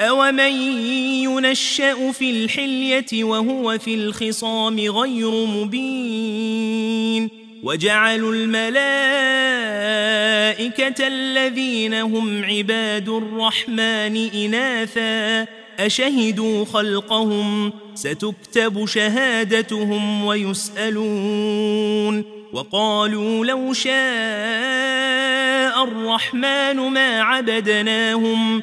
أومن ينشأ في الحلية وهو في الخصام غير مبين وجعلوا الملائكة الذين هم عباد الرحمن إناثا أشهدوا خلقهم ستكتب شهادتهم ويسألون وقالوا لو شاء الرحمن ما عبدناهم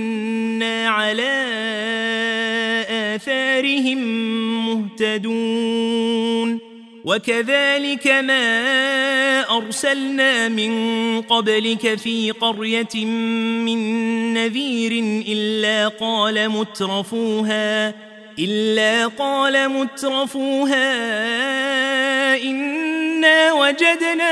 على آثارهم مهتدون. وكذلك ما أرسلنا من قبلك في قرية من نذير إلا قال مترفوها إلا قال مترفوها إنا وجدنا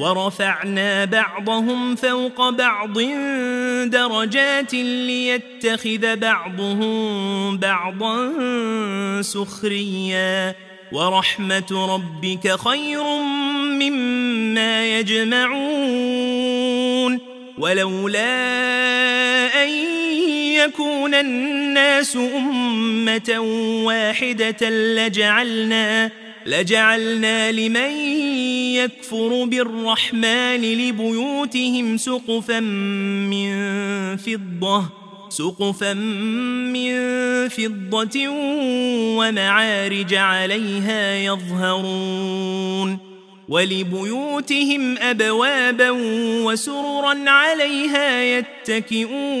ورفعنا بعضهم فوق بعض درجات ليتخذ بعضهم بعضا سخريا. ورحمة ربك خير مما يجمعون. ولولا أن يكون الناس أمة واحدة لجعلنا لجعلنا لمن يكفر بالرحمن لبيوتهم سقفا من فضة سقفا من فضة ومعارج عليها يظهرون ولبيوتهم أبوابا وسررا عليها يتكئون.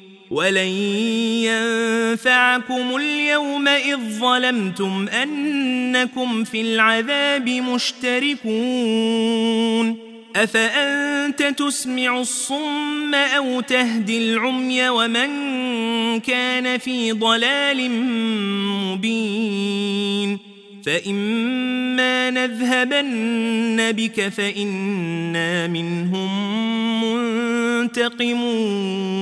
ولن ينفعكم اليوم إذ ظلمتم أنكم في العذاب مشتركون. أفأنت تسمع الصم أو تهدي العمي ومن كان في ضلال مبين؟ فإما نذهبن بك فإنا منهم منتقمون.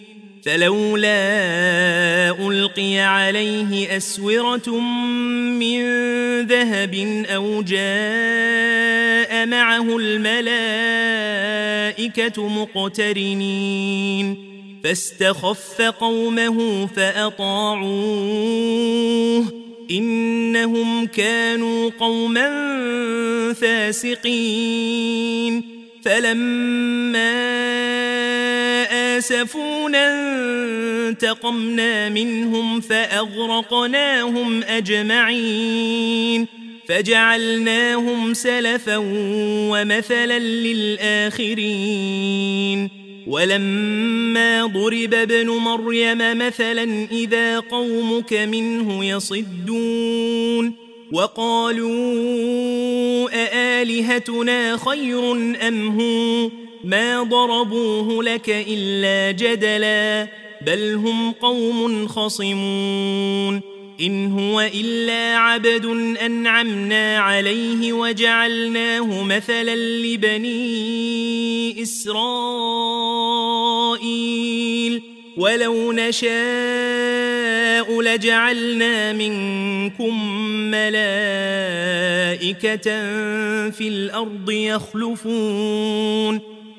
فلولا ألقي عليه أسورة من ذهب أو جاء معه الملائكة مقترنين فاستخف قومه فأطاعوه إنهم كانوا قوما فاسقين فلما آسفونا انتقمنا منهم فأغرقناهم أجمعين فجعلناهم سلفا ومثلا للآخرين ولما ضرب ابن مريم مثلا إذا قومك منه يصدون وقالوا أآلهتنا خير أم هو ما ضربوه لك إلا جدلا بل هم قوم خصمون إن هو إلا عبد أنعمنا عليه وجعلناه مثلا لبني إسرائيل ولو نشاء لجعلنا منكم ملائكة في الأرض يخلفون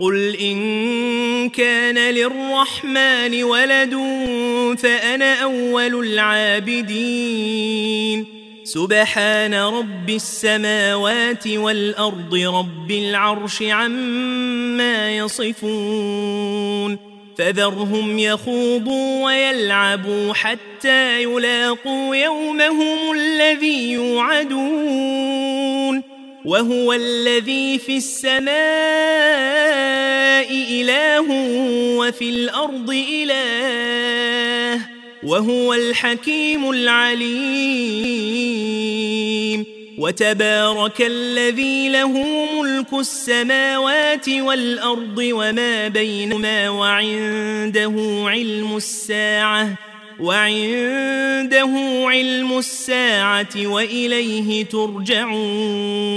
قل إن كان للرحمن ولد فأنا أول العابدين. سبحان رب السماوات والأرض رب العرش عما يصفون. فذرهم يخوضوا ويلعبوا حتى يلاقوا يومهم الذي يوعدون. وهو الذي في السماء إله وفي الأرض إله وهو الحكيم العليم وتبارك الذي له ملك السماوات والأرض وما بينهما وعنده علم الساعة وعنده علم الساعة وإليه ترجعون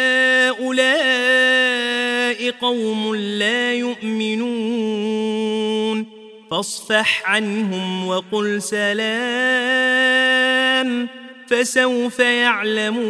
هؤلاء قوم لا يؤمنون. فاصفح عنهم وقل سلام فسوف يعلمون.